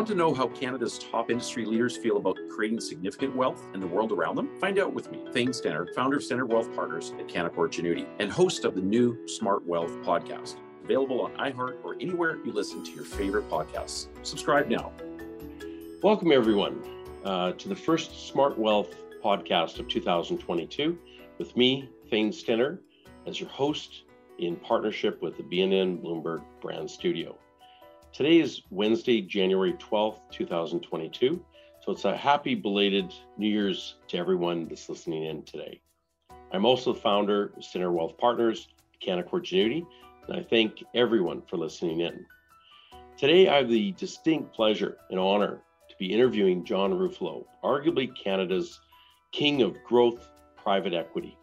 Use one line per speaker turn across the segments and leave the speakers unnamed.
Want to know how Canada's top industry leaders feel about creating significant wealth in the world around them? Find out with me, Thane Stenner, founder of Stenner Wealth Partners at Canaccord Genuity and host of the new Smart Wealth podcast, available on iHeart or anywhere you listen to your favorite podcasts. Subscribe now.
Welcome, everyone, uh, to the first Smart Wealth podcast of 2022 with me, Thane Stenner, as your host in partnership with the BNN Bloomberg Brand Studio. Today is Wednesday, January 12th, 2022. So it's a happy belated New Year's to everyone that's listening in today. I'm also the founder of Stenner Wealth Partners, Canaccord Genuity, and I thank everyone for listening in. Today, I have the distinct pleasure and honor to be interviewing John Ruffolo, arguably Canada's king of growth private equity.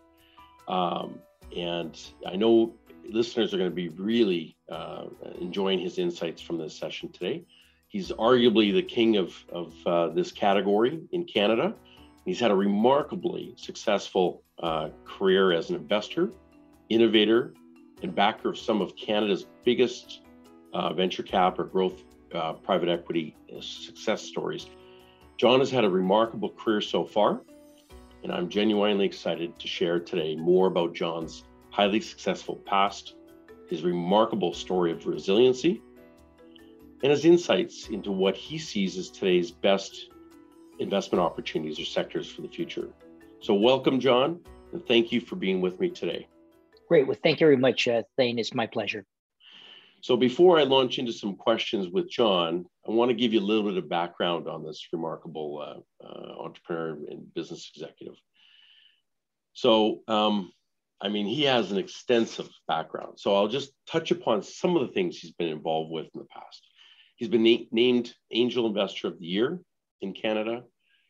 Um, and I know listeners are going to be really uh, enjoying his insights from this session today. He's arguably the king of, of uh, this category in Canada. He's had a remarkably successful uh, career as an investor, innovator, and backer of some of Canada's biggest uh, venture cap or growth uh, private equity uh, success stories. John has had a remarkable career so far, and I'm genuinely excited to share today more about John's highly successful past, his remarkable story of resiliency, and his insights into what he sees as today's best investment opportunities or sectors for the future. So, welcome, John, and thank you for being with me today.
Great. Well, thank you very much, uh, Thane. It's my pleasure.
So, before I launch into some questions with John, I want to give you a little bit of background on this remarkable uh, uh, entrepreneur and business executive. So, um, I mean, he has an extensive background. So I'll just touch upon some of the things he's been involved with in the past. He's been na- named Angel Investor of the Year in Canada.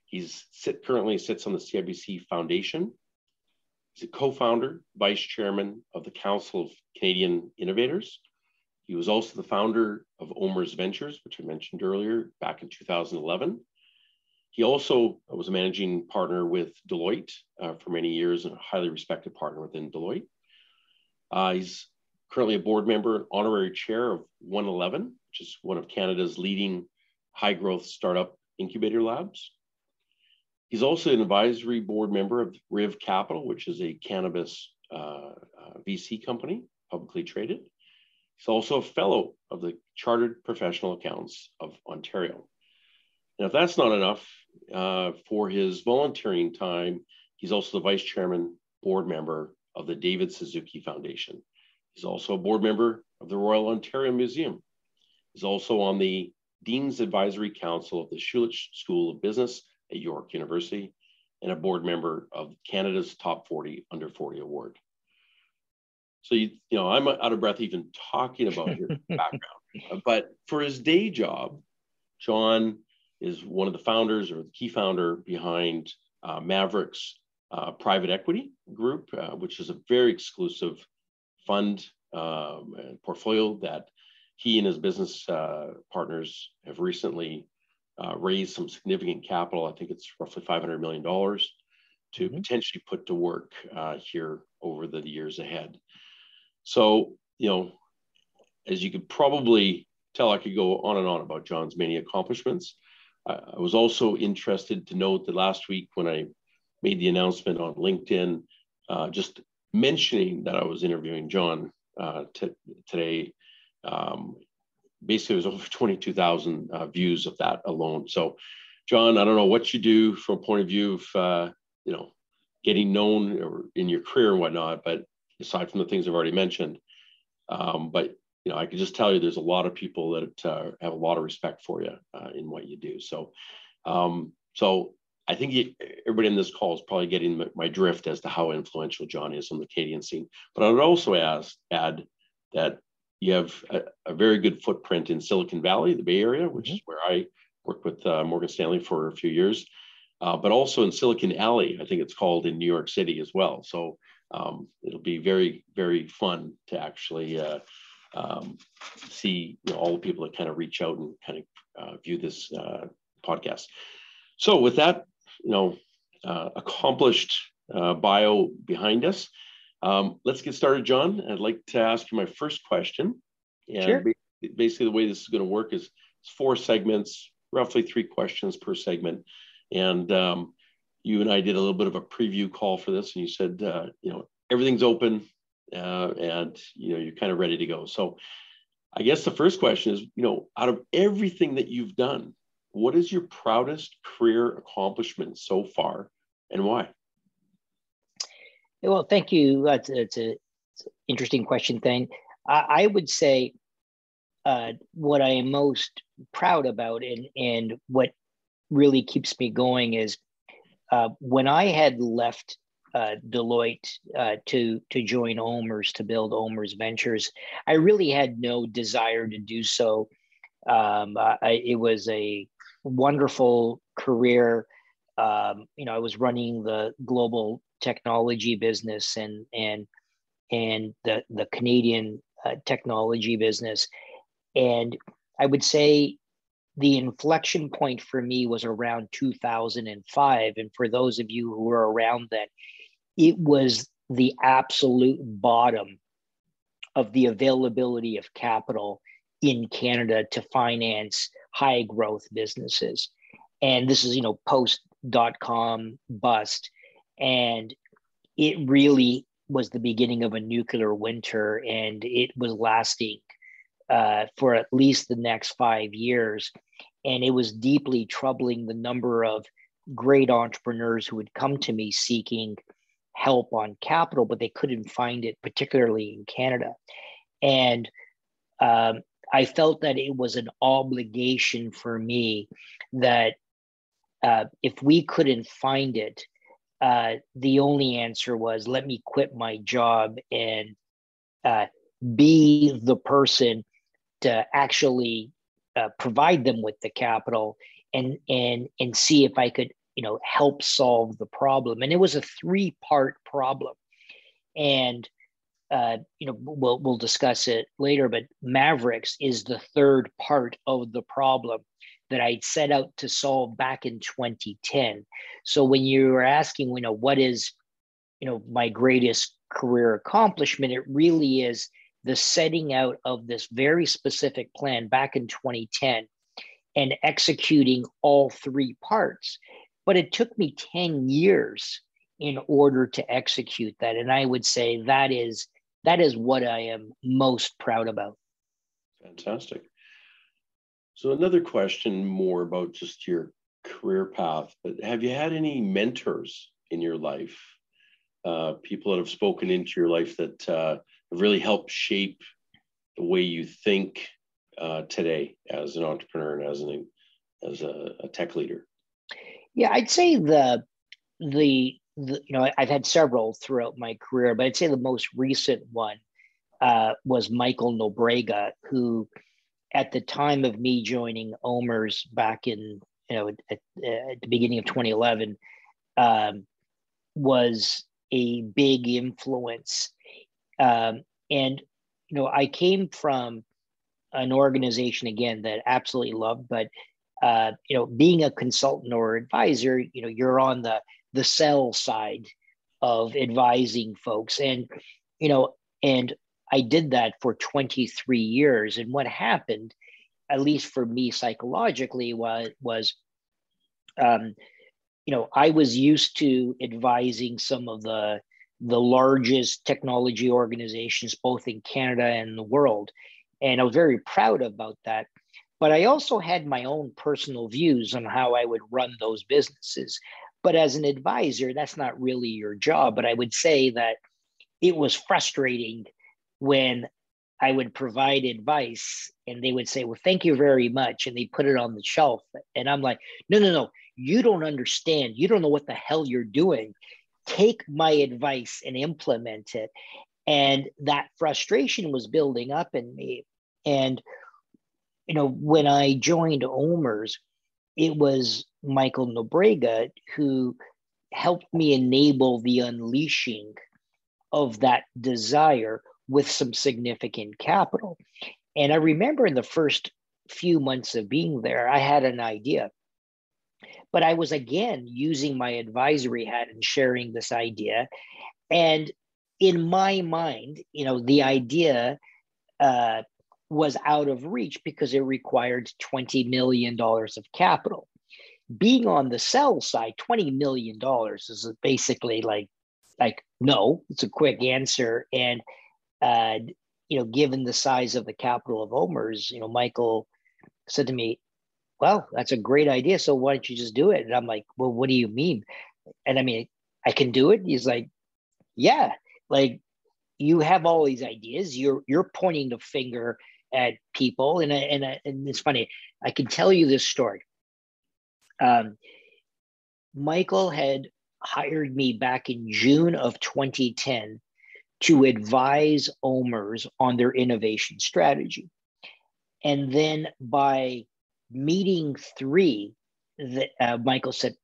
He's sit, currently sits on the CIBC Foundation. He's a co-founder, vice chairman of the Council of Canadian Innovators. He was also the founder of OMERS Ventures, which I mentioned earlier, back in 2011. He also was a managing partner with Deloitte uh, for many years and a highly respected partner within Deloitte. Uh, he's currently a board member, and honorary chair of 111, which is one of Canada's leading high growth startup incubator labs. He's also an advisory board member of Riv Capital, which is a cannabis uh, uh VC company, publicly traded. He's also a fellow of the Chartered Professional Accountants of Ontario. And if that's not enough, uh, for his volunteering time, he's also the vice chairman, board member of the David Suzuki Foundation. He's also a board member of the Royal Ontario Museum. He's also on the Dean's Advisory Council of the Schulich School of Business at York University and a board member of Canada's Top 40 Under 40 Award. So, you, you know, I'm out of breath even talking about your background. But for his day job, John is one of the founders or the key founder behind uh, Maverix uh, Private Equity Group, uh, which is a very exclusive fund um, and portfolio that he and his business uh, partners have recently uh, raised some significant capital. I think it's roughly $500 million to mm-hmm. potentially put to work uh, here over the years ahead. So, you know, as you could probably tell, I could go on and on about John's many accomplishments. I was also interested to note that last week when I made the announcement on LinkedIn, uh, just mentioning that I was interviewing John uh, t- today, um, basically it was over 22,000 uh, views of that alone. So, John, I don't know what you do from a point of view of, uh, you know, getting known in your career and whatnot, but aside from the things I've already mentioned, um, but you know, I can just tell you there's a lot of people that uh, have a lot of respect for you uh, in what you do. So, um, so I think you, everybody in this call is probably getting my, my, drift as to how influential John is on the Canadian scene. But I would also ask, add that you have a, a, very good footprint in Silicon Valley, the Bay Area, which mm-hmm. is where I worked with uh, Morgan Stanley for a few years, uh, but also in Silicon Alley, I think it's called in New York City as well. So um, it'll be very, very fun to actually uh, um, see you know, all the people that kind of reach out and kind of uh, view this uh, podcast. So with that, you know, uh, accomplished uh, bio behind us, um, let's get started, John. I'd like to ask you my first question. And
sure.
basically, the way this is going to work is it's four segments, roughly three questions per segment. And um, you and I did a little bit of a preview call for this, and you said, uh, you know, everything's open, uh, and you know, you're kind of ready to go. So, I guess the first question is, you know, out of everything that you've done, what is your proudest career accomplishment so far, and why?
Well, thank you. That's it's a, it's an interesting question, Thane. I, I would say uh, what I am most proud about and and what really keeps me going is uh, when I had left uh, Deloitte uh, to to join OMERS to build OMERS Ventures, I really had no desire to do so. Um, I, it was a wonderful career. Um, you know, I was running the global technology business and and and the the Canadian uh, technology business, and I would say the inflection point for me was around 2005. And for those of you who were around then, it was the absolute bottom of the availability of capital in Canada to finance high growth businesses. And this is, you know, post dot com bust. And it really was the beginning of a nuclear winter and it was lasting uh, for at least the next five years. And it was deeply troubling the number of great entrepreneurs who would come to me seeking help on capital, but they couldn't find it, particularly in Canada. And um, I felt that it was an obligation for me that uh, if we couldn't find it, uh, the only answer was let me quit my job and uh, be the person to actually uh, provide them with the capital and and and see if I could you know help solve the problem. And it was a three part problem, and uh, you know we'll we'll discuss it later. But Maverix is the third part of the problem that I set out to solve back in 2010. So when you were asking, you know, what is you know my greatest career accomplishment, it really is the setting out of this very specific plan back in 2010 and executing all three parts. But it took me 10 years in order to execute that. And I would say that is that is what I am most proud about.
Fantastic. So another question more about just your career path, but have you had any mentors in your life? Uh, people that have spoken into your life that uh, have really helped shape the way you think uh, today as an entrepreneur and as an as a, a, tech leader?
Yeah, I'd say the the the you know I've had several throughout my career, but I'd say the most recent one uh, was Michael Nobrega, who at the time of me joining OMERS back in you know at, at the beginning of 2011 um, was a big influence um, and you know, I came from an organization again that absolutely loved, but uh, you know, being a consultant or advisor, you know, you're on the the sell side of advising folks, and you know, and I did that for 23 years. And what happened, at least for me psychologically, was was um, you know, I was used to advising some of the the largest technology organizations, both in Canada and the world. And I was very proud about that. But I also had my own personal views on how I would run those businesses. But as an advisor, that's not really your job. But I would say that it was frustrating when I would provide advice and they would say, Well, thank you very much. And they put it on the shelf. And I'm like, No, no, no, you don't understand. You don't know what the hell you're doing take my advice and implement it. And that frustration was building up in me. And, you know, when I joined OMERS, it was Michael Nobrega who helped me enable the unleashing of that desire with some significant capital. And I remember in the first few months of being there, I had an idea. But I was again using my advisory hat and sharing this idea. And in my mind, you know, the idea uh, was out of reach because it required $20 million of capital. Being on the sell side, $20 million is basically like, like no, it's a quick answer. And, uh, you know, given the size of the capital of OMERS, you know, Michael said to me, well, that's a great idea. So why don't you just do it? And I'm like, well, what do you mean? And I mean, I can do it. He's like, yeah, like you have all these ideas. You're you're pointing the finger at people, and and and it's funny. I can tell you this story. Um, Michael had hired me back in June of 2010 to advise OMERS on their innovation strategy. And then by meeting three, the, uh, Michael said,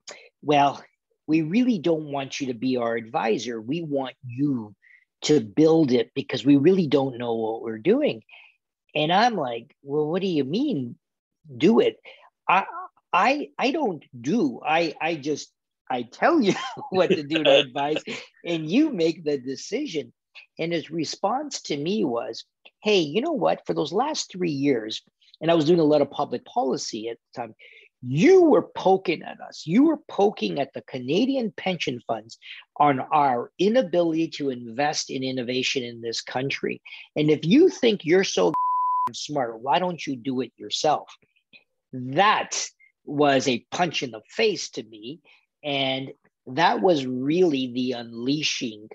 Well, we really don't want you to be our advisor. We want you to build it because we really don't know what we're doing. And I'm like, well, what do you mean do it? I I I don't do. I I just I tell you what to do to advise and you make the decision. And his response to me was, hey, you know what? For those last three years, and I was doing a lot of public policy at the time, you were poking at us. You were poking at the Canadian pension funds on our inability to invest in innovation in this country. And if you think you're so smart, why don't you do it yourself? That was a punch in the face to me. And that was really the unleashing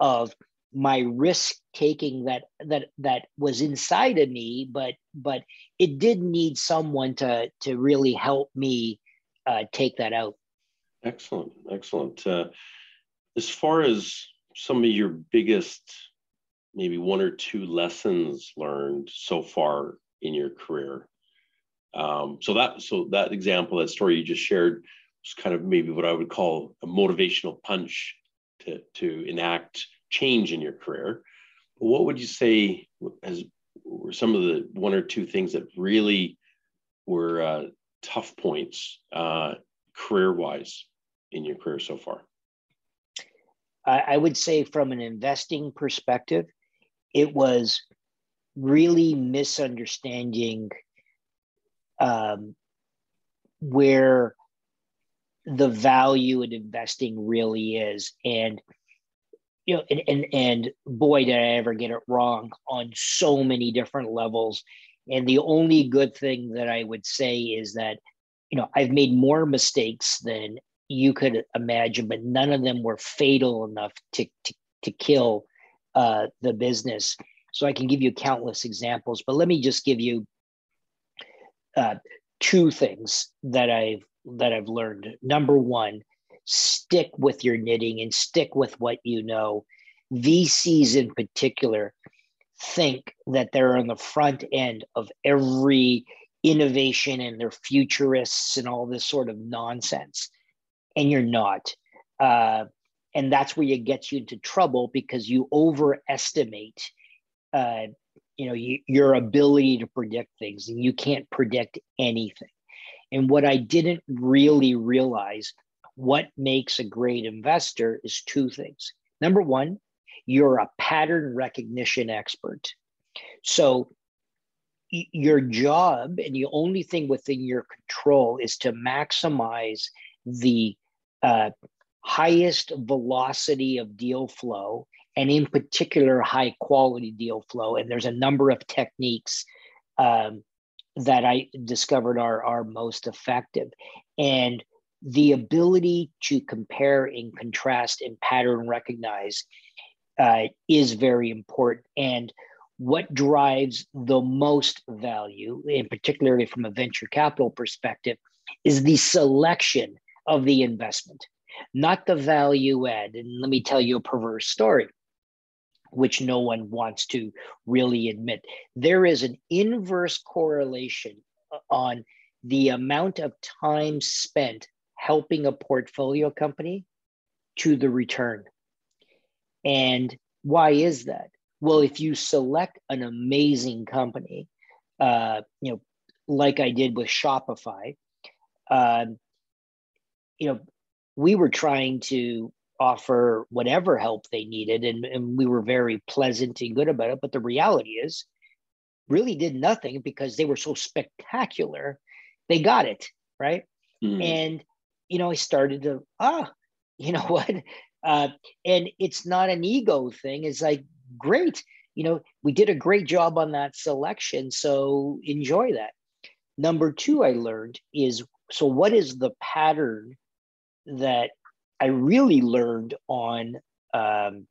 of my risk taking that that that was inside of me but but it did need someone to to really help me uh, take that out
excellent excellent uh, as far as some of your biggest maybe one or two lessons learned so far in your career um, so that so that example that story you just shared was kind of maybe what i would call a motivational punch to to enact change in your career. But What would you say as were some of the one or two things that really were uh, tough points uh, career wise in your career so far?
I would say, from an investing perspective, it was really misunderstanding um, where the value in investing really is. And you know, and, and and boy, did I ever get it wrong on so many different levels. And the only good thing that I would say is that, you know, I've made more mistakes than you could imagine, but none of them were fatal enough to to, to kill uh, the business. So I can give you countless examples, but let me just give you uh, two things that I've that I've learned. Number one, stick with your knitting and stick with what you know. VCs in particular think that they're on the front end of every innovation and they're futurists and all this sort of nonsense. And you're not. Uh, and that's where it gets you into trouble because you overestimate uh, you know you, your ability to predict things and you can't predict anything and what i didn't really realize what makes a great investor is two things. Number one, you're a pattern recognition expert. So your job and the only thing within your control is to maximize the uh, highest velocity of deal flow and in particular high quality deal flow. And there's a number of techniques um, that i discovered are, are most effective. And the ability to compare and contrast and pattern recognize uh, is very important. And what drives the most value, in particularly from a venture capital perspective, is the selection of the investment, not the value add. And let me tell you a perverse story, which no one wants to really admit. There is an inverse correlation on the amount of time spent helping a portfolio company to the return. And why is that? Well, if you select an amazing company, uh, you know, like I did with Shopify, uh, you know, we were trying to offer whatever help they needed, and, and we were very pleasant and good about it. But the reality is, really did nothing because they were so spectacular. They got it right, mm. and you know I started to ah, you know what, uh, and it's not an ego thing. It's like great, you know, we did a great job on that selection, so enjoy that. Number two, I learned is so what is the pattern that I really learned on um,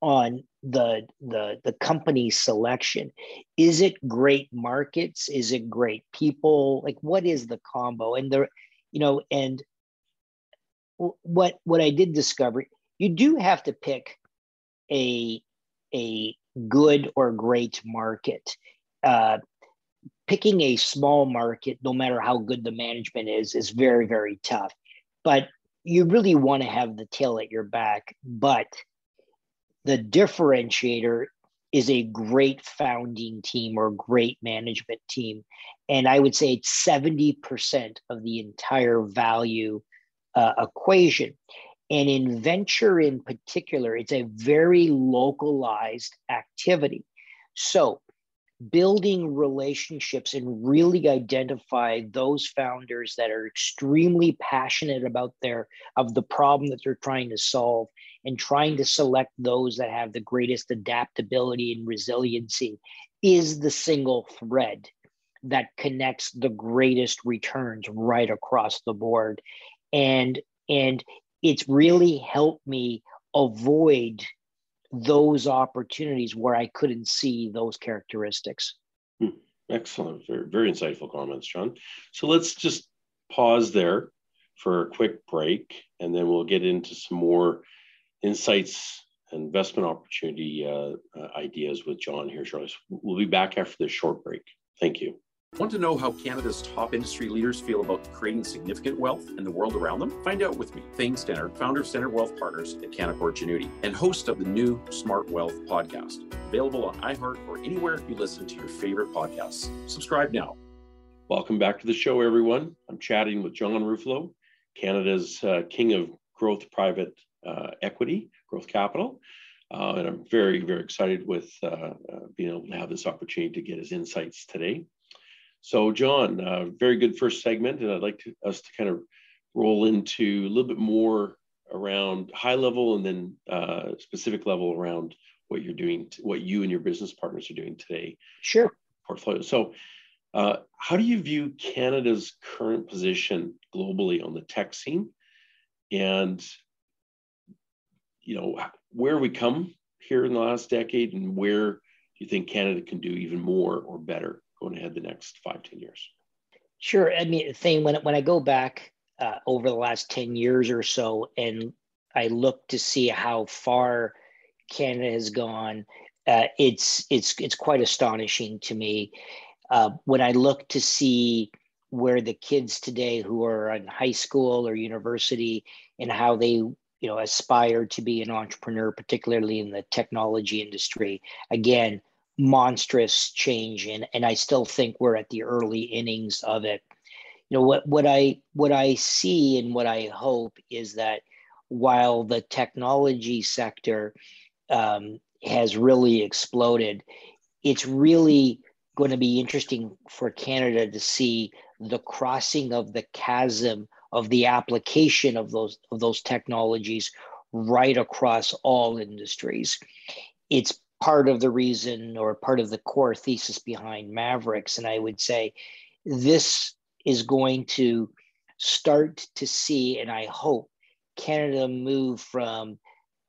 on the the the company selection. Is it great markets? Is it great people? Like what is the combo? And the you know and what what i did discover you do have to pick a a good or great market. Uh, picking a small market no matter how good the management is is very very tough but you really want to have the tail at your back but the differentiator is a great founding team or great management team. And I would say it's 70% of the entire value uh, equation. And in venture in particular, it's a very localized activity. So building relationships and really identify those founders that are extremely passionate about their of the problem that they're trying to solve and trying to select those that have the greatest adaptability and resiliency is the single thread that connects the greatest returns right across the board. And and it's really helped me avoid those opportunities where I couldn't see those characteristics.
Hmm. Excellent. Very, very insightful comments, John. So let's just pause there for a quick break, and then we'll get into some more insights and investment opportunity uh, uh, ideas with John here shortly. We'll be back after this short break. Thank you.
Want to know how Canada's top industry leaders feel about creating significant wealth in the world around them? Find out with me, Thane Stenner, founder of Stenner Wealth Partners at Canaccord Genuity, and host of the new Smart Wealth podcast, available on iHeart or anywhere you listen to your favorite podcasts. Subscribe now.
Welcome back to the show, everyone. I'm chatting with John Ruffolo, Canada's uh, king of growth private uh, equity, growth capital. Uh, and I'm very, very excited with uh, uh, being able to have this opportunity to get his insights today. So, John, uh, very good first segment, and I'd like to, us to kind of roll into a little bit more around high level and then uh, specific level around what you're doing, what you and your business partners are doing today.
Sure.
Portfolio. So, uh, how do you view Canada's current position globally on the tech scene, and you know where we come here in the last decade, and where do you think Canada can do even more or better going ahead the next five, ten years?
Sure. I mean, the thing when when I go back uh, over the last ten years or so, and I look to see how far Canada has gone, uh, it's it's it's quite astonishing to me. Uh, when I look to see where the kids today who are in high school or university and how they you know aspire to be an entrepreneur particularly in the technology industry again monstrous change and and I still think we're at the early innings of it. You know what what I what I see and what I hope is that while the technology sector um, has really exploded, it's really going to be interesting for Canada to see the crossing of the chasm of the application of those of those technologies right across all industries. It's part of the reason or part of the core thesis behind Maverix. And I would say this is going to start to see, and I hope Canada move from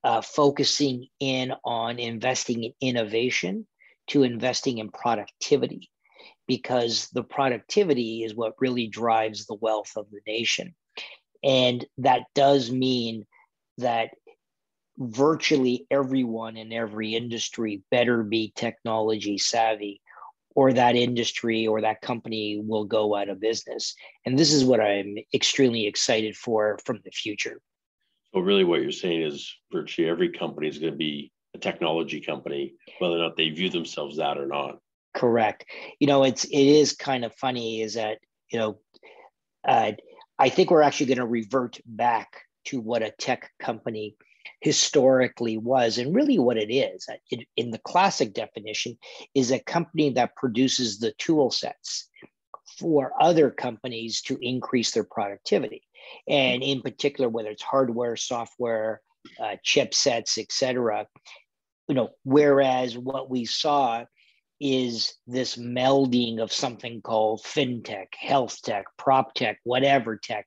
uh, focusing in on investing in innovation to investing in productivity because the productivity is what really drives the wealth of the nation. And that does mean that virtually everyone in every industry better be technology savvy or that industry or that company will go out of business. And this is what i'm extremely excited for from the future.
So really what you're saying is virtually every company is going to be a technology company whether or not they view themselves that or not.
Correct. You know it's it is kind of funny is that you know uh, i think we're actually going to revert back to what a tech company historically was and really what it is it, in the classic definition is a company that produces the tool sets for other companies to increase their productivity. And in particular whether it's hardware software uh, chipsets etc you know whereas what we saw is this melding of something called fintech health tech prop tech whatever tech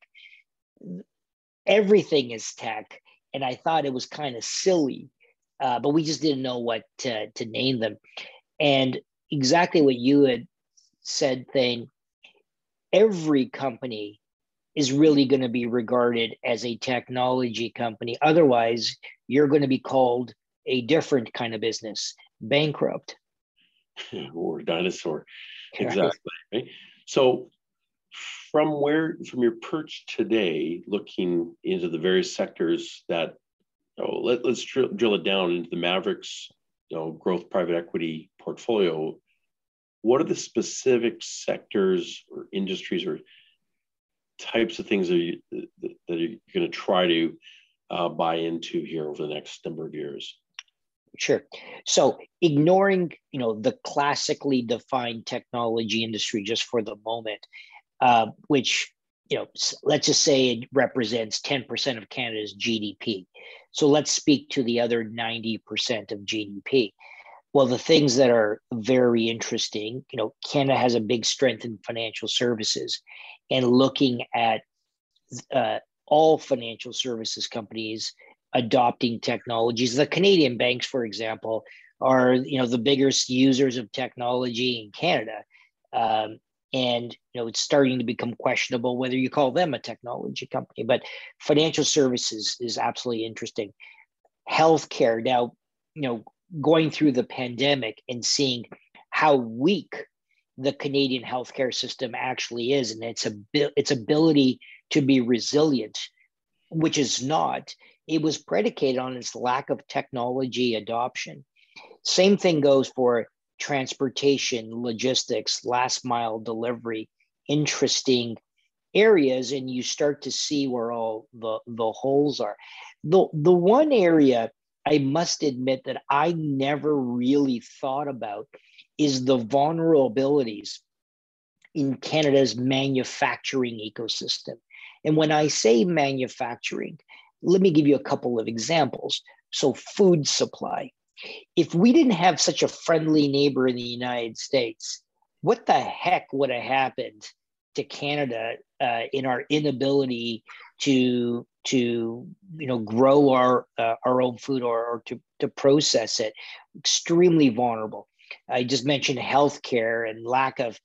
everything is tech and I thought it was kind of silly, uh, but we just didn't know what to, to name them. And exactly what you had said, Thane, every company is really going to be regarded as a technology company. Otherwise, you're going to be called a different kind of business, bankrupt.
or dinosaur. Exactly. Right. So from where from your perch today looking into the various sectors that oh, let, us drill, drill it down into the Maverix you know growth private equity portfolio what are the specific sectors or industries or types of things that, you, that you're going to try to uh, buy into here over the next number of years
Sure. So ignoring, you know, the classically defined technology industry just for the moment, uh, which you know, let's just say it represents 10% of Canada's GDP. So let's speak to the other 90% of GDP. Well, the things that are very interesting, you know, Canada has a big strength in financial services, and looking at uh, all financial services companies adopting technologies. The Canadian banks, for example, are you know the biggest users of technology in Canada. Um, and you know it's starting to become questionable whether you call them a technology company but financial services is absolutely interesting. Healthcare now you know going through the pandemic and seeing how weak the canadian healthcare system actually is and its, ab- its ability to be resilient which is not it was predicated on its lack of technology adoption. Same thing goes for transportation, logistics, last mile delivery, interesting areas, and you start to see where all the, the holes are. The, the one area I must admit that I never really thought about is the vulnerabilities in Canada's manufacturing ecosystem. And when I say manufacturing, let me give you a couple of examples. So, food supply, if we didn't have such a friendly neighbor in the United States, what the heck would have happened to Canada uh, in our inability to to you know grow our uh, our own food or, or to to process it? Extremely vulnerable. I just mentioned healthcare and lack of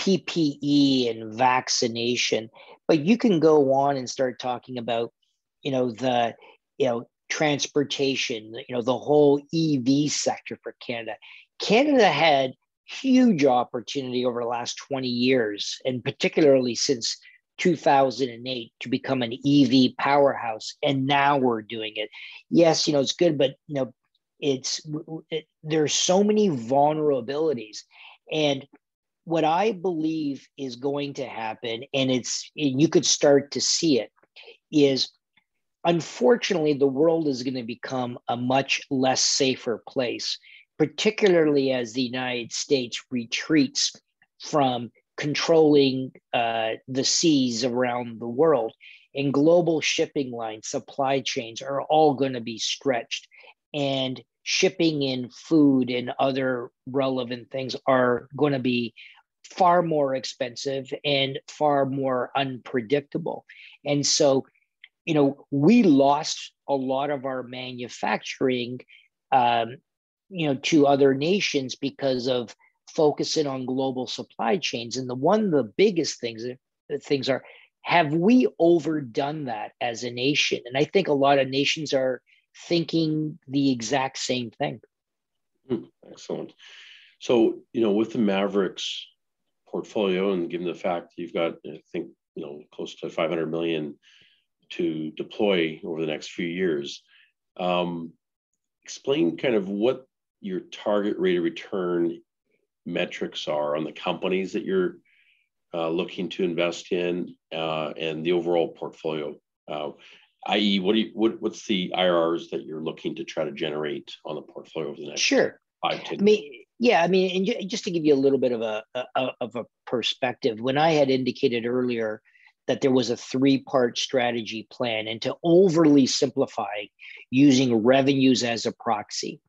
PPE and vaccination, but you can go on and start talking about you know the you know transportation, you know, the whole EV sector for Canada. Canada had huge opportunity over the last 20 years, and particularly since 2008 to become an EV powerhouse. And now we're doing it. Yes, you know, it's good, but, you know, it's it, there's so many vulnerabilities. And what I believe is going to happen, and it's you could start to see it, is unfortunately, the world is going to become a much less safer place, particularly as the United States retreats from controlling uh, the seas around the world. And global shipping lines, supply chains are all going to be stretched. And shipping in food and other relevant things are going to be far more expensive and far more unpredictable. And so you know, we lost a lot of our manufacturing, um, you know, to other nations because of focusing on global supply chains. And the one of the biggest things things are, have we overdone that as a nation? And I think a lot of nations are thinking the exact same thing.
Hmm, excellent. So, you know, with the Maverix portfolio, and given the fact you've got, I think, you know, close to 500 million to deploy over the next few years. Um, explain kind of what your target rate of return metrics are on the companies that you're uh, looking to invest in uh, and the overall portfolio. Uh, i.e., what do you what what's the IRRs that you're looking to try to generate on the portfolio over the next
sure
five ten?
I mean, yeah, I mean, and just to give you a little bit of a, a of a perspective, when I had indicated earlier that there was a three-part strategy plan, and to overly simplify, using revenues as a proxy.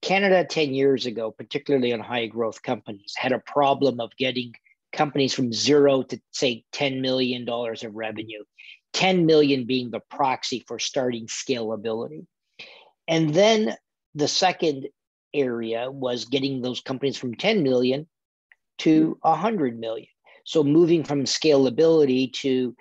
Canada 10 years ago, particularly on high growth companies, had a problem of getting companies from zero to say $10 million of revenue, 10 million being the proxy for starting scalability. And then the second area was getting those companies from 10 million to 100 million. So moving from scalability to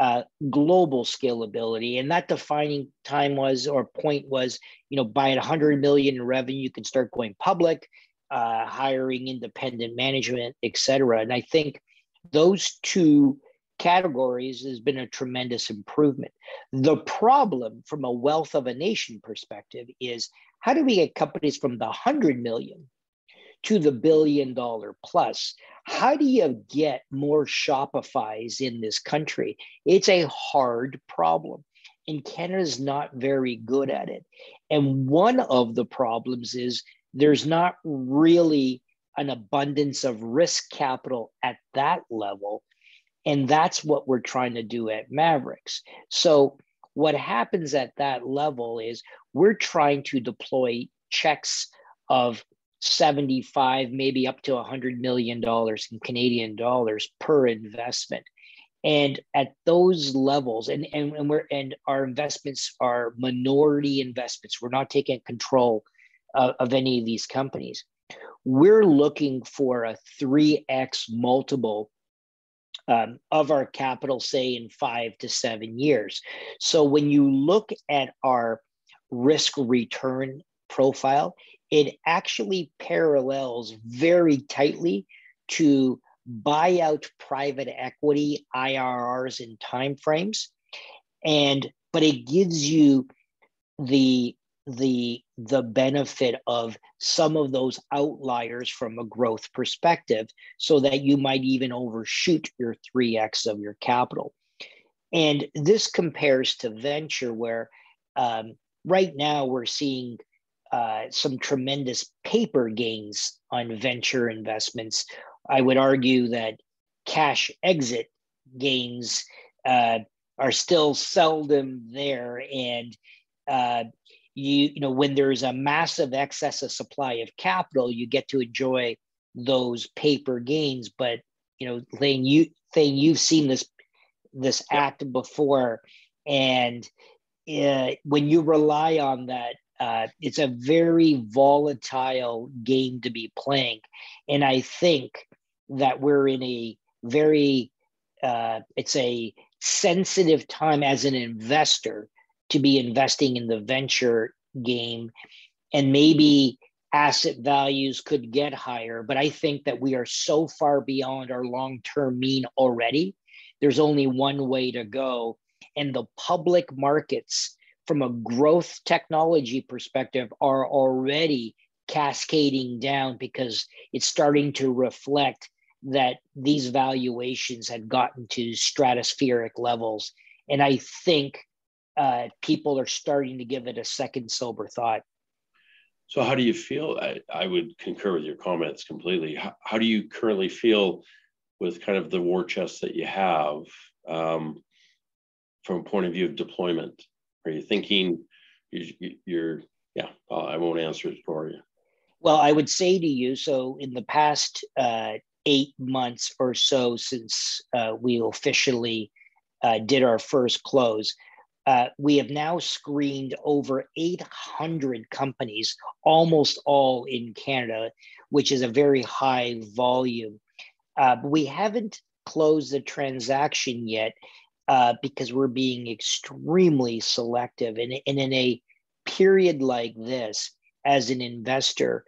uh, global scalability. And that defining time was, or point was, you know, by 100 million in revenue, you can start going public, uh, hiring independent management, et cetera. And I think those two categories has been a tremendous improvement. The problem from a wealth of a nation perspective is how do we get companies from the 100 million to the billion dollar plus? How do you get more Shopify's in this country? It's a hard problem. And Canada's not very good at it. And one of the problems is there's not really an abundance of risk capital at that level and that's what we're trying to do at Maverix. So, what happens at that level is we're trying to deploy checks of 75, maybe up to $100 million in Canadian dollars per investment. And at those levels, and, and, and we're and our investments are minority investments. We're not taking control uh, of any of these companies. We're looking for a 3x multiple um, of our capital, say in five to seven years. So when you look at our risk return profile, it actually parallels very tightly to buyout private equity IRRs and timeframes. And but it gives you the the the benefit of some of those outliers from a growth perspective so that you might even overshoot your 3x of your capital and this compares to venture where um, right now we're seeing uh, some tremendous paper gains on venture investments. I would argue that cash exit gains uh, are still seldom there. And uh, you you know when there's a massive excess of supply of capital you get to enjoy those paper gains. But you know thing you thing you've seen this this act before. And uh, when you rely on that uh, it's a very volatile game to be playing. And i think that we're in a very uh, it's a sensitive time as an investor to be investing in the venture game. And maybe asset values could get higher but i think that we are so far beyond our long-term mean already. There's only one way to go. And the public markets from a growth technology perspective are already cascading down because it's starting to reflect that these valuations had gotten to stratospheric levels and i think uh, people are starting to give it a second sober thought.
So, how do you feel? I, I would concur with your comments completely. How, how, do you currently feel with kind of the war chest that you have um, from a point of view of deployment? Are you thinking you, you're, yeah, I won't answer it for you.
Well, I would say to you so in the past uh, eight months or so since uh, we officially uh, did our first close, uh, we have now screened over 800 companies, almost all in Canada, which is a very high volume. Uh, we haven't closed the transaction yet uh, because we're being extremely selective. And, and in a period like this, as an investor,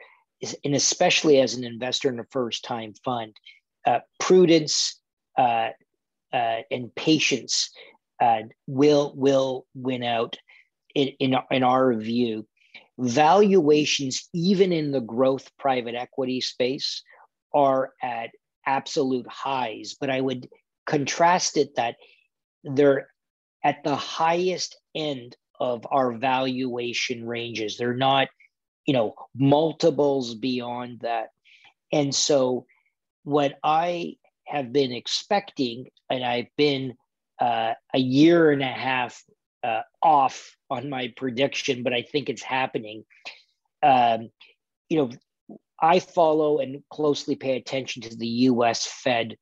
and especially as an investor in a first time fund, uh, prudence uh, uh, and patience uh, will will win out in, in, in our view. Valuations, even in the growth private equity space, are at absolute highs. But I would contrast it that they're at the highest end of our valuation ranges. They're not, you know, multiples beyond that. And so, what I have been expecting, and I've been uh, a year and a half uh, off on my prediction, but I think it's happening. Um, you know, I follow and closely pay attention to the US Fed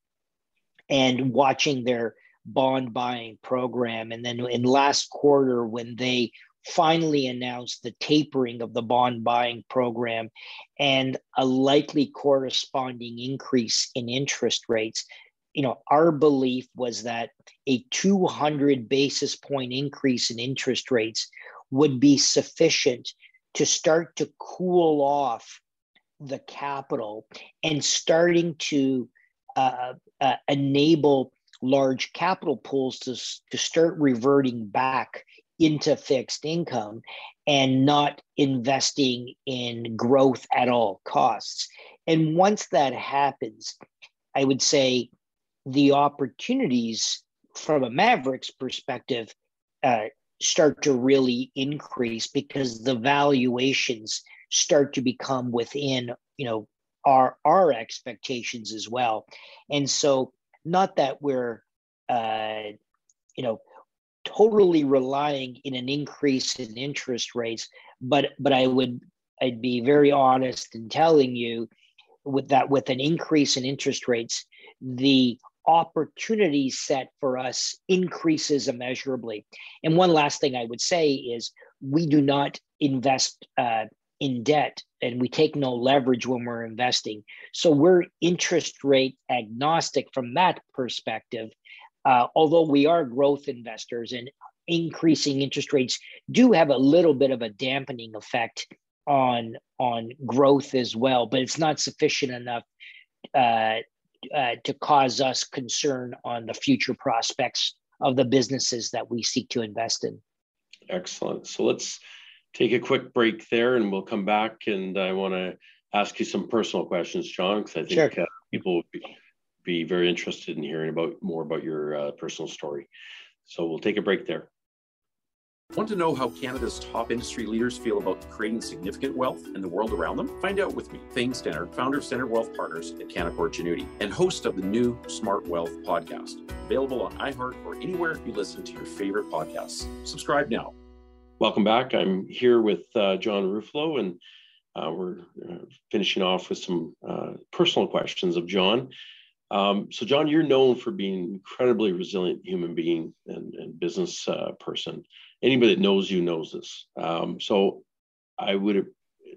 and watching their bond buying program. And then in last quarter, when they finally announced the tapering of the bond buying program and a likely corresponding increase in interest rates, you know, our belief was that a 200 basis point increase in interest rates would be sufficient to start to cool off the capital and starting to uh, uh, enable large capital pools to, to start reverting back into fixed income and not investing in growth at all costs. And once that happens, I would say the opportunities from a Maverix perspective uh, start to really increase because the valuations start to become within you know our our expectations as well and so not that we're uh, you know totally relying in an increase in interest rates but but i would i'd be very honest in telling you with that with an increase in interest rates the opportunity set for us increases immeasurably. And one last thing i would say is we do not invest uh, in debt and we take no leverage when we're investing. So we're interest rate agnostic from that perspective. Uh, although we are growth investors and increasing interest rates do have a little bit of a dampening effect on on growth as well, but it's not sufficient enough uh, uh, to cause us concern on the future prospects of the businesses that we seek to invest in.
Excellent. So let's take a quick break there and we'll come back. And I want to ask you some personal questions, John, because I think sure. uh, people would be, be, very interested in hearing about more about your uh, personal story. So we'll take a break there.
Want to know how Canada's top industry leaders feel about creating significant wealth in the world around them? Find out with me, Thane Stenner, founder of Stenner Wealth Partners at Canaccord Genuity, and host of the new Smart Wealth podcast, available on iHeart or anywhere you listen to your favorite podcasts. Subscribe now.
Welcome back. I'm here with uh, John Ruffolo, and uh, we're uh, finishing off with some uh, personal questions of John. Um, so, John, you're known for being an incredibly resilient human being and, and business uh, person. Anybody that knows you knows this. Um, so, I would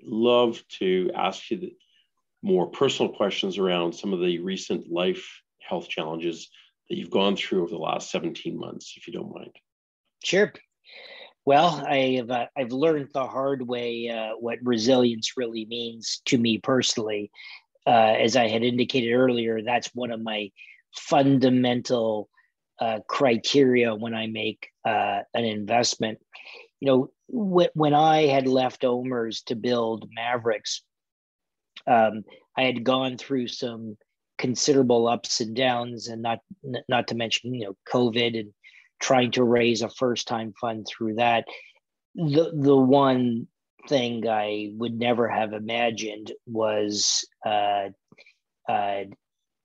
love to ask you more personal questions around some of the recent life health challenges that you've gone through over the last 17 months, if you don't mind.
Sure. Well, I've uh, I've learned the hard way uh, what resilience really means to me personally. Uh, as I had indicated earlier, that's one of my fundamental uh, criteria when I make uh, an investment. You know, wh- when I had left OMERS to build Maverix, um, I had gone through some considerable ups and downs, and not not to mention you know COVID and trying to raise a first time fund through that. The the one thing I would never have imagined was uh, uh,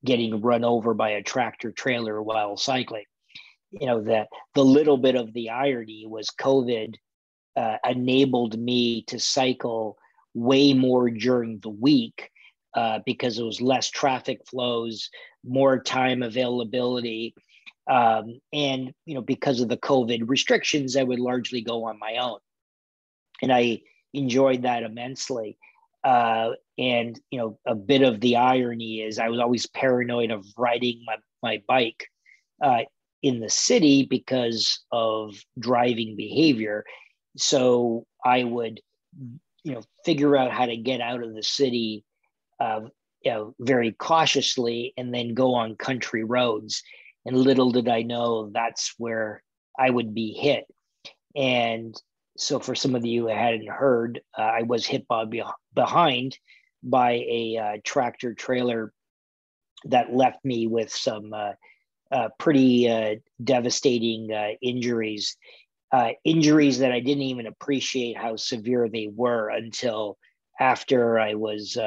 getting run over by a tractor trailer while cycling. You know that the little bit of the irony was COVID uh, enabled me to cycle way more during the week uh, because it was less traffic flows, more time availability, um, and you know, because of the COVID restrictions, I would largely go on my own, and I enjoyed that immensely. Uh, and you know, a bit of the irony is I was always paranoid of riding my my bike uh, in the city because of driving behavior. So I would, you know, figure out how to get out of the city, uh, you know, very cautiously, and then go on country roads and little did I know that's where I would be hit. And so, for some of you who hadn't heard, uh, I was hit by behind by a uh, tractor trailer that left me with some uh, uh pretty uh, devastating uh, injuries. injuries that I didn't even appreciate how severe they were until after I was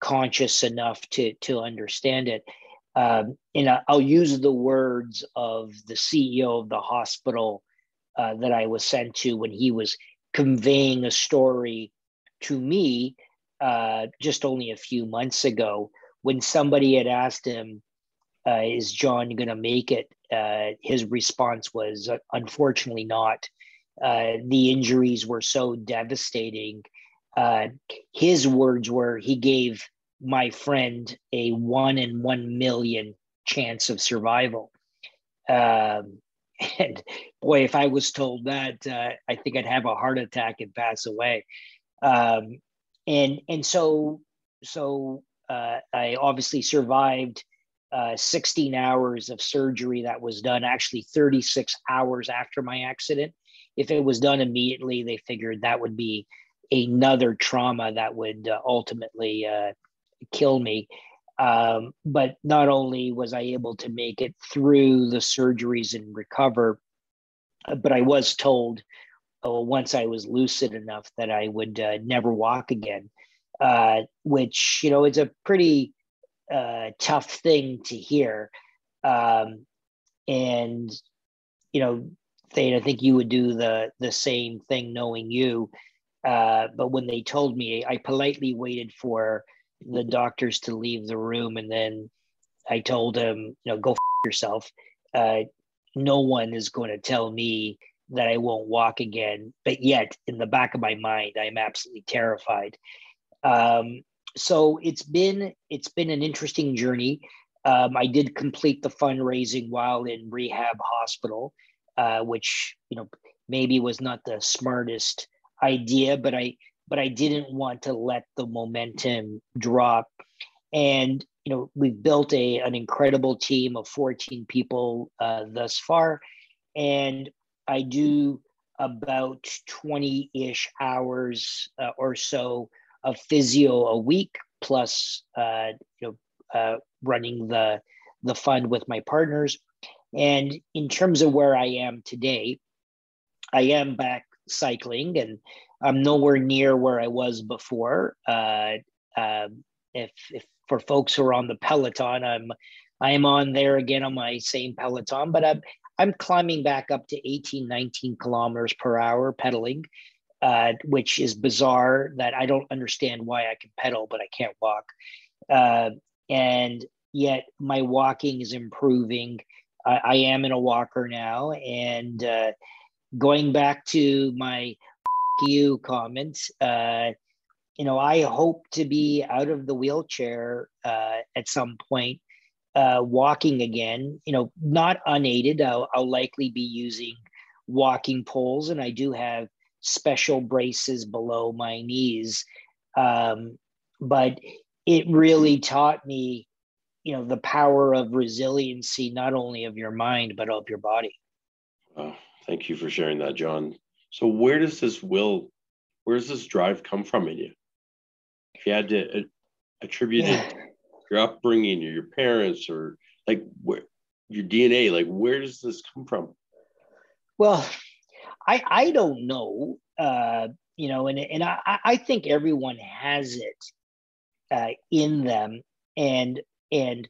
conscious enough to to understand it. Um, and I'll use the words of the CEO of the hospital uh, that I was sent to when he was conveying a story to me uh, just only a few months ago when somebody had asked him, uh, "Is John going to make it?" Uh, his response was, uh, "Unfortunately, not." Uh, the injuries were so devastating. His words were, "He gave my friend a one in one million chance of survival." Um, and boy, if I was told that, uh, I think I'd have a heart attack and pass away. Um, and and so so uh, I obviously survived uh, 16 hours of surgery that was done actually 36 hours after my accident. If it was done immediately, they figured that would be another trauma that would uh, ultimately uh, kill me. Um, but not only was I able to make it through the surgeries and recover, but I was told uh, once I was lucid enough that I would uh, never walk again, uh, which, you know, is a pretty uh, tough thing to hear. Um, and, you know, Thane, I think you would do the, the same thing knowing you. Uh, but when they told me, I politely waited for the doctors to leave the room. And then I told him, you know, go f- yourself. Uh, no one is going to tell me that I won't walk again. But yet, in the back of my mind, I'm absolutely terrified. Um, so it's been it's been an interesting journey. Um, I did complete the fundraising while in rehab hospital, uh, which you know maybe was not the smartest idea, but I but I didn't want to let the momentum drop. And you know we've built a an incredible team of 14 people uh, thus far, and I do about 20 ish hours uh, or so of physio a week, plus uh, you know uh, running the the fund with my partners. And in terms of where I am today, I am back cycling, and I'm nowhere near where I was before. Uh, uh, if, if for folks who are on the Peloton, I'm I am on there again on my same Peloton, but I'm I'm climbing back up to 18, 19 kilometers per hour pedaling, uh, which is bizarre that I don't understand why I can pedal, but I can't walk. Uh, and yet my walking is improving. I, I, am in a walker now. And uh, going back to my you comments, uh, you know, I hope to be out of the wheelchair uh, at some point uh, walking again, you know, not unaided. I'll, I'll likely be using walking poles, and I do have special braces below my knees. Um, but it really taught me, you know, the power of resiliency, not only of your mind, but of your body.
Oh, thank you for sharing that, John. So, where does this will, where does this drive come from in you? If you had to uh, attribute yeah. it your upbringing or your parents or like where your DNA, like where does this come from?
Well, I I don't know. Uh, you know, and and I I think everyone has it uh, in them, and and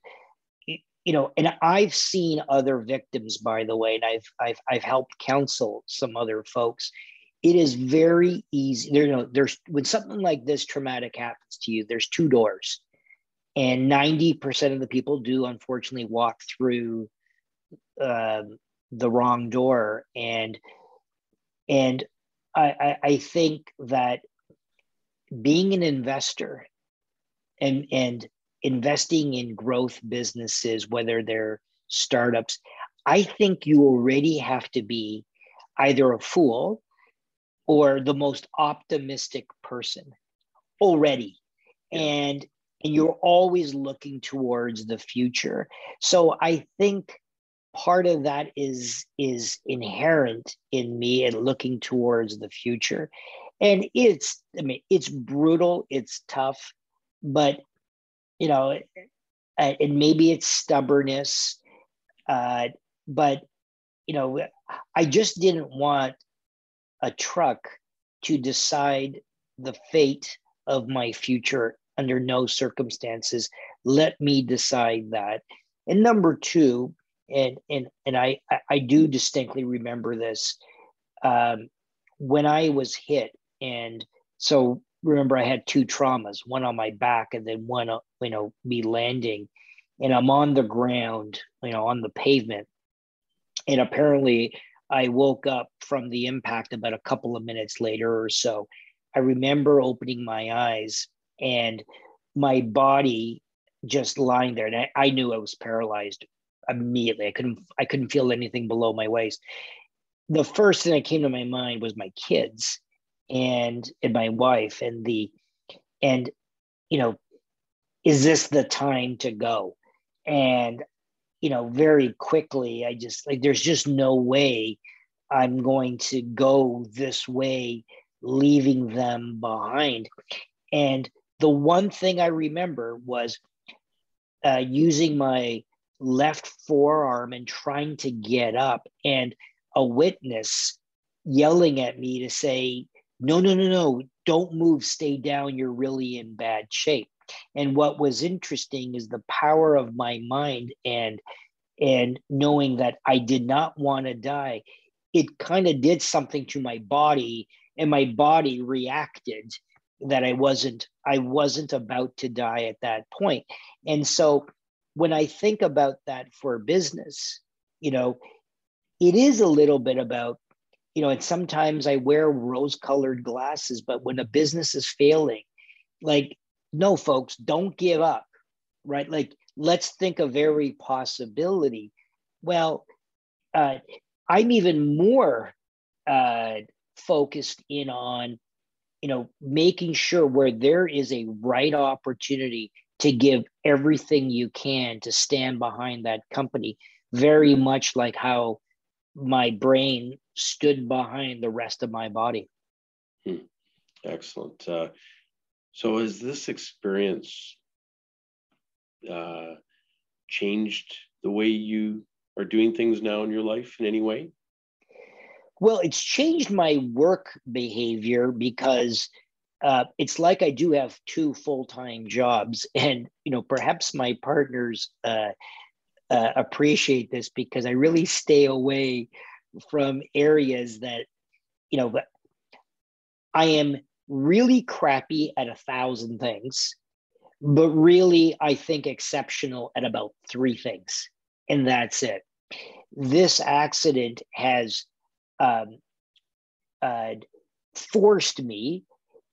you know, and I've seen other victims, by the way, and I've I've I've helped counsel some other folks. It is very easy. There, you know, there's when something like this traumatic happens to you, there's two doors and 90% of the people do unfortunately walk through uh, the wrong door and and I, I, I think that being an investor and and investing in growth businesses whether they're startups i think you already have to be either a fool or the most optimistic person already. And and you're always looking towards the future. So i think part of that is is inherent in me and looking towards the future. And it's i mean it's brutal it's tough but you know and maybe it's stubbornness uh, but you know I just didn't want a truck to decide the fate of my future under no circumstances. Let me decide that. And number two, and and and I I do distinctly remember this um, when I was hit, and so remember I had two traumas, one on my back and then one uh, you know me landing, and I'm on the ground, you know, on the pavement, and apparently I woke up from the impact about a couple of minutes later or so. I remember opening my eyes and my body just lying there, and I, I knew I was paralyzed immediately. I couldn't I couldn't feel anything below my waist. The first thing that came to my mind was my kids and and my wife and the and you know is this the time to go? And you know very quickly i just like there's just no way i'm going to go this way leaving them behind. And the one thing i remember was uh, using my left forearm and trying to get up and a witness yelling at me to say no no no no. Don't move. Stay down. You're really in bad shape. And what was interesting is the power of my mind and and knowing that i did not want to die it kind of did something to my body and my body reacted that i wasn't i wasn't about to die at that point. and so when I think about that for business, you know, it is a little bit about, you know, and sometimes I wear rose colored glasses, but when a business is failing, like, no, folks, don't give up, right? Like, let's think of every possibility. Well, uh, I'm even more uh, focused in on, you know, making sure where there is a right opportunity to give everything you can to stand behind that company, very much like how my brain stood behind the rest of my body.
Hmm. Excellent. Uh, so, has this experience uh, changed the way you are doing things now in your life in any way?
Well, it's changed my work behavior because uh, it's like I do have two full time jobs, and you know perhaps my partners uh, uh, appreciate this because I really stay away from areas that you know. I am really crappy at a thousand things, but really I think exceptional at about three things, and that's it. This accident has um, uh, forced me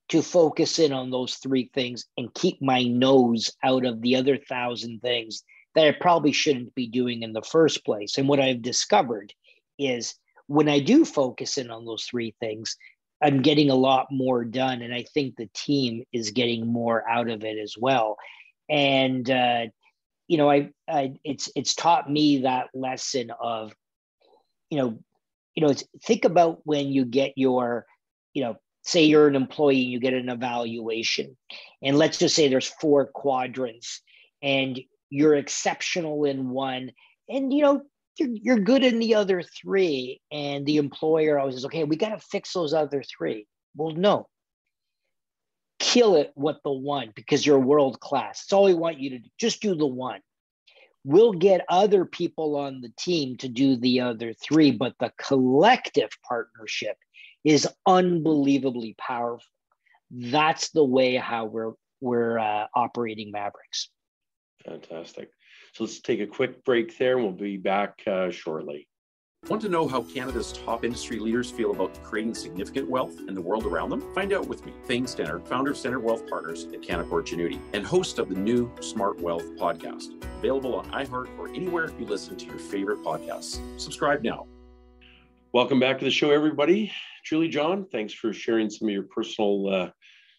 to focus in on those three things and keep my nose out of the other thousand things that I probably shouldn't be doing in the first place. And what I've discovered is when I do focus in on those three things, I'm getting a lot more done. And I think the team is getting more out of it as well. And, uh, you know, I, I it's it's taught me that lesson of, you know, you know, think about when you get your, you know, say you're an employee and you get an evaluation and let's just say there's four quadrants and you're exceptional in one and you know you're, you're good in the other three and the employer always says okay we got to fix those other three well no kill it with the one because you're world class it's all we want you to do just do the one we'll get other people on the team to do the other three but the collective partnership is unbelievably powerful. That's the way how we're we're uh, operating Maverix.
Fantastic. So let's take a quick break there, and we'll be back uh, shortly.
Want to know how Canada's top industry leaders feel about creating significant wealth in the world around them? Find out with me, Thane Stenner, founder of Stenner Wealth Partners at Canaccord Genuity, and host of the new Smart Wealth podcast, available on iHeart or anywhere you listen to your favorite podcasts. Subscribe now.
Welcome back to the show, everybody. Julie John, thanks for sharing some of your personal uh,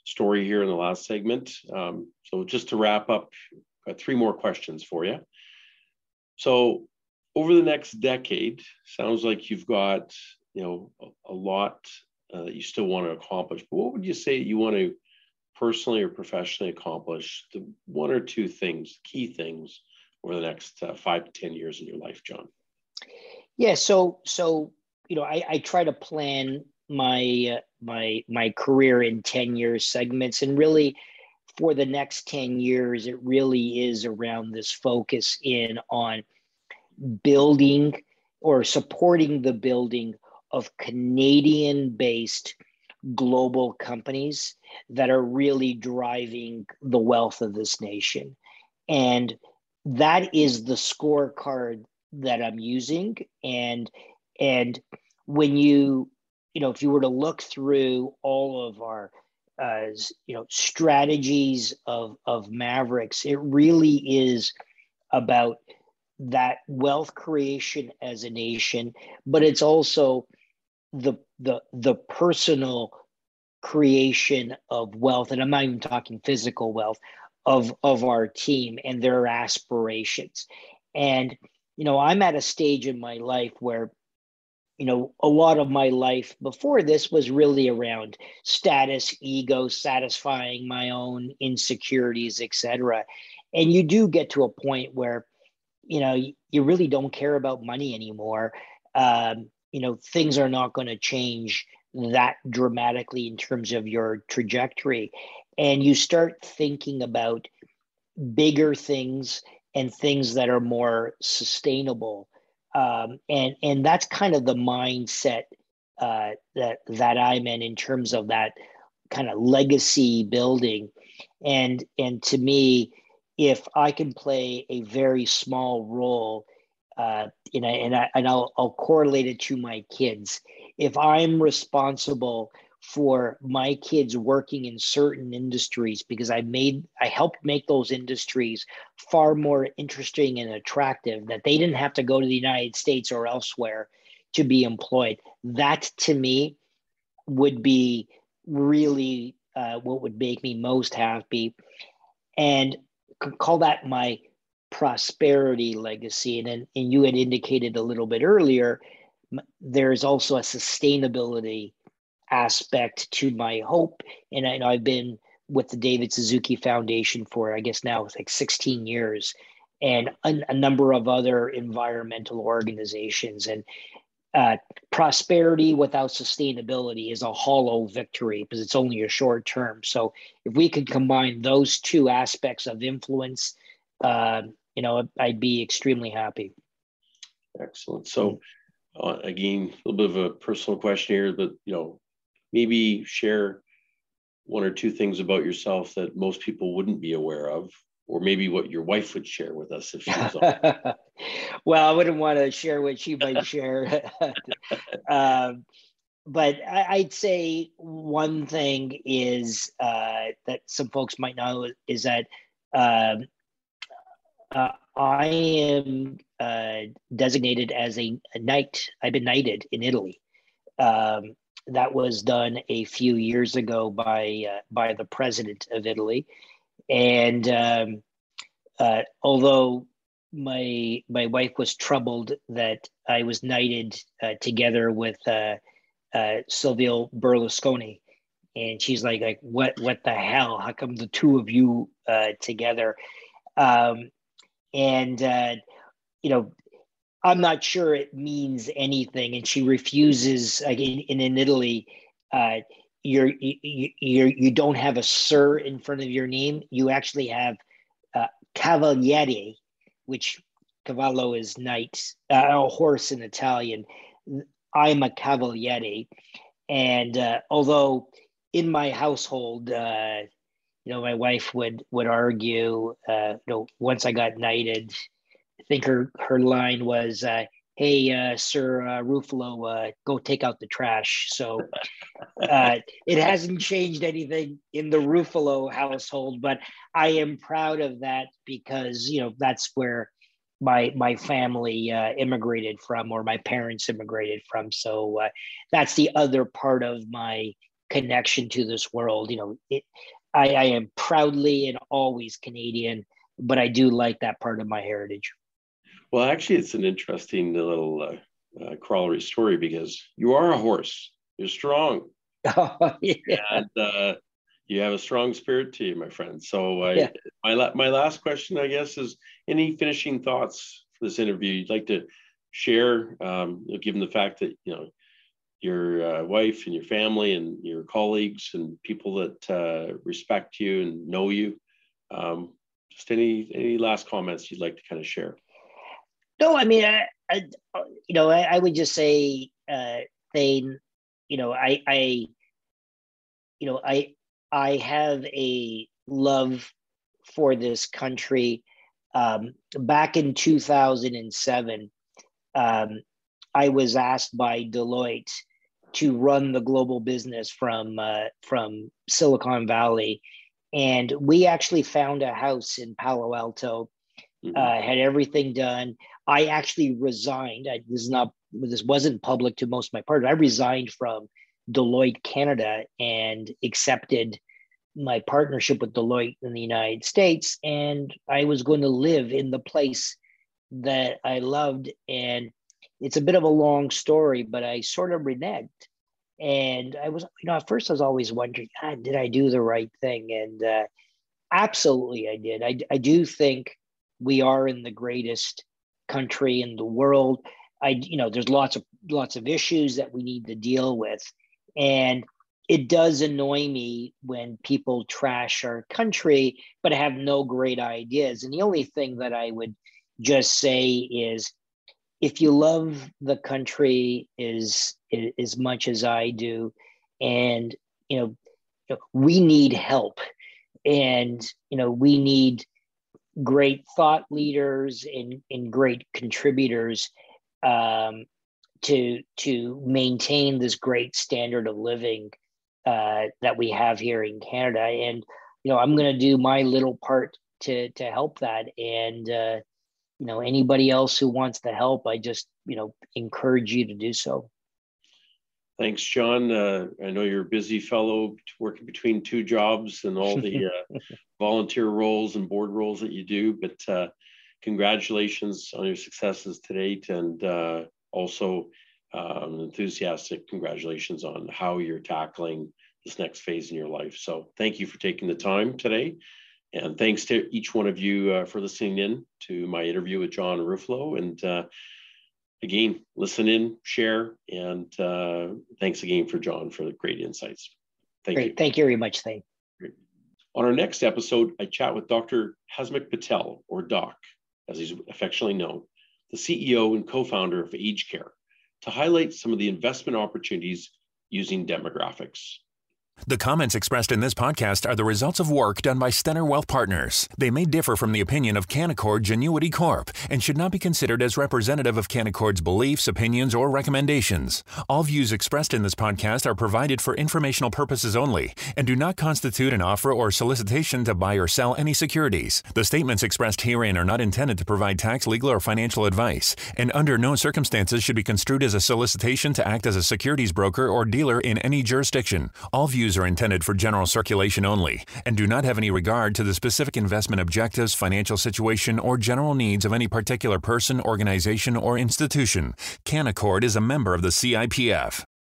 story here in the last segment. Um, so, just to wrap up, got three more questions for you. So, over the next decade, sounds like you've got you know a, a lot uh, that you still want to accomplish. But what would you say you want to personally or professionally accomplish? The one or two things, key things, over the next uh, five to ten years in your life, John.
Yeah. So, so you know, I, I try to plan my uh, my my career in 10 years segments and really for the next 10 years it really is around this focus in on building or supporting the building of Canadian based global companies that are really driving the wealth of this nation. And that is the scorecard that I'm using. And and when you, you know, if you were to look through all of our uh, you know strategies of of Maverix it really is about that wealth creation as a nation, but it's also the the the personal creation of wealth, and I'm not even talking physical wealth of of our team and their aspirations. And you know, I'm at a stage in my life where you know a lot of my life before this was really around status ego satisfying my own insecurities etc and you do get to a point where you know you really don't care about money anymore. Um, you know things are not going to change that dramatically in terms of your trajectory. And you start thinking about bigger things and things that are more sustainable um, and and that's kind of the mindset uh, that that i'm in in terms of that kind of legacy building and and to me if I can play a very small role, uh, and, I, and, I, and I'll, I'll correlate it to my kids. If I'm responsible for my kids working in certain industries because I made I helped make those industries far more interesting and attractive that they didn't have to go to the United States or elsewhere to be employed. That to me would be really uh, what would make me most happy. And call that my prosperity legacy. And, and you had indicated a little bit earlier, there's also a sustainability aspect to my hope. And I know I've been with the David Suzuki Foundation for, I guess now it's like 16 years and a, a number of other environmental organizations. And uh, prosperity without sustainability is a hollow victory because it's only a short term. So if we could combine those two aspects of influence, uh, you know, I'd be extremely happy.
Excellent. So uh, again, a little bit of a personal question here, but you know, maybe share one or two things about yourself that most people wouldn't be aware of or maybe what your wife would share with us if she was on.
well, I wouldn't want to share what she might share. um, but I, would say one thing is uh, that some folks might know is that um, uh, I am uh, designated as a, a, knight. I've been knighted in Italy. Um, that was done a few years ago by uh, by the president of Italy, and um, uh, although my my wife was troubled that I was knighted uh, together with uh, uh, Silvio Berlusconi, and she's like, like what what the hell? How come the two of you uh, together? Um, and you know, I'm not sure it means anything, and she refuses. again. in, in Italy, uh, you're you, you're you don't have a sir in front of your name. You actually have uh, cavaliere, which cavallo is knight, uh, a horse in Italian. I'm a cavaliere, and uh, although in my household, uh, you know, my wife would would argue, uh, you know, once I got knighted, I think her her line was, uh, hey, uh, Sir uh, Ruffolo, uh, go take out the trash. So uh, it hasn't changed anything in the Ruffolo household, but I am proud of that because you know that's where my my family uh, immigrated from, or my parents immigrated from. So that's the other part of my connection to this world. You know, it, I, I am proudly and always Canadian, but I do like that part of my heritage.
Well, actually, it's an interesting little uh, uh, crawlery story because you are a horse. You're strong. Oh, yeah. And uh, you have a strong spirit to you, my friend. So, I, yeah. my, la- my last question, I guess, is any finishing thoughts for this interview you'd like to share, um, given the fact that you know your uh, wife and your family and your colleagues and people that uh, respect you and know you. Um, just any any last comments you'd like to kind of share?
No, I mean, I, I you know, I, I, would just say, uh, Thane, you know, I, I, you know, I, I have a love for this country. Um, back in 2007, um, I was asked by Deloitte to run the global business from uh, from Silicon Valley, and we actually found a house in Palo Alto. Mm-hmm. Uh, had everything done. I actually resigned. I, this is not this wasn't public to most of my partners. I resigned from Deloitte Canada and accepted my partnership with Deloitte in the United States, and I was going to live in the place that I loved. And it's a bit of a long story, but I sort of reneged. And I was, you know, at first I was always wondering, God, did I do the right thing? And uh, absolutely, I did. I, I do think we are in the greatest country in the world. I, you know, there's lots of lots of issues that we need to deal with, and it does annoy me when people trash our country but have no great ideas. And the only thing that I would just say is if you love the country as as much as I do, and you know, we need help, and you know, we need great thought leaders and, and great contributors um, to to maintain this great standard of living uh, that we have here in Canada. And you know, I'm going to do my little part to to help that. And uh, you know anybody else who wants to help i just you know encourage you to do so
thanks john. Uh, i know you're a busy fellow working between two jobs and all the uh, volunteer roles and board roles that you do but uh, congratulations on your successes to date and uh, also um, enthusiastic congratulations on how you're tackling this next phase in your life. So thank you for taking the time today. And thanks to each one of you uh, for listening in to my interview with John Ruffolo. And uh, again, listen in, share, and uh, thanks again for John for the great insights.
Thank great. you. Thank you very much, Thane.
On our next episode, I chat with Dr. Hasmukh Patel, or Doc, as he's affectionately known, the CEO and co-founder of AgeCare, to highlight some of the investment opportunities using demographics.
The comments expressed in this podcast are the results of work done by Stenner Wealth Partners. They may differ from the opinion of Canaccord Genuity Corp and should not be considered as representative of Canaccord's beliefs, opinions, or recommendations. All views expressed in this podcast are provided for informational purposes only and do not constitute an offer or solicitation to buy or sell any securities. The statements expressed herein are not intended to provide tax, legal, or financial advice, and under no circumstances should be construed as a solicitation to act as a securities broker or dealer in any jurisdiction. All views are intended for general circulation only and do not have any regard to the specific investment objectives, financial situation, or general needs of any particular person, organization, or institution. Canaccord is a member of the CIPF.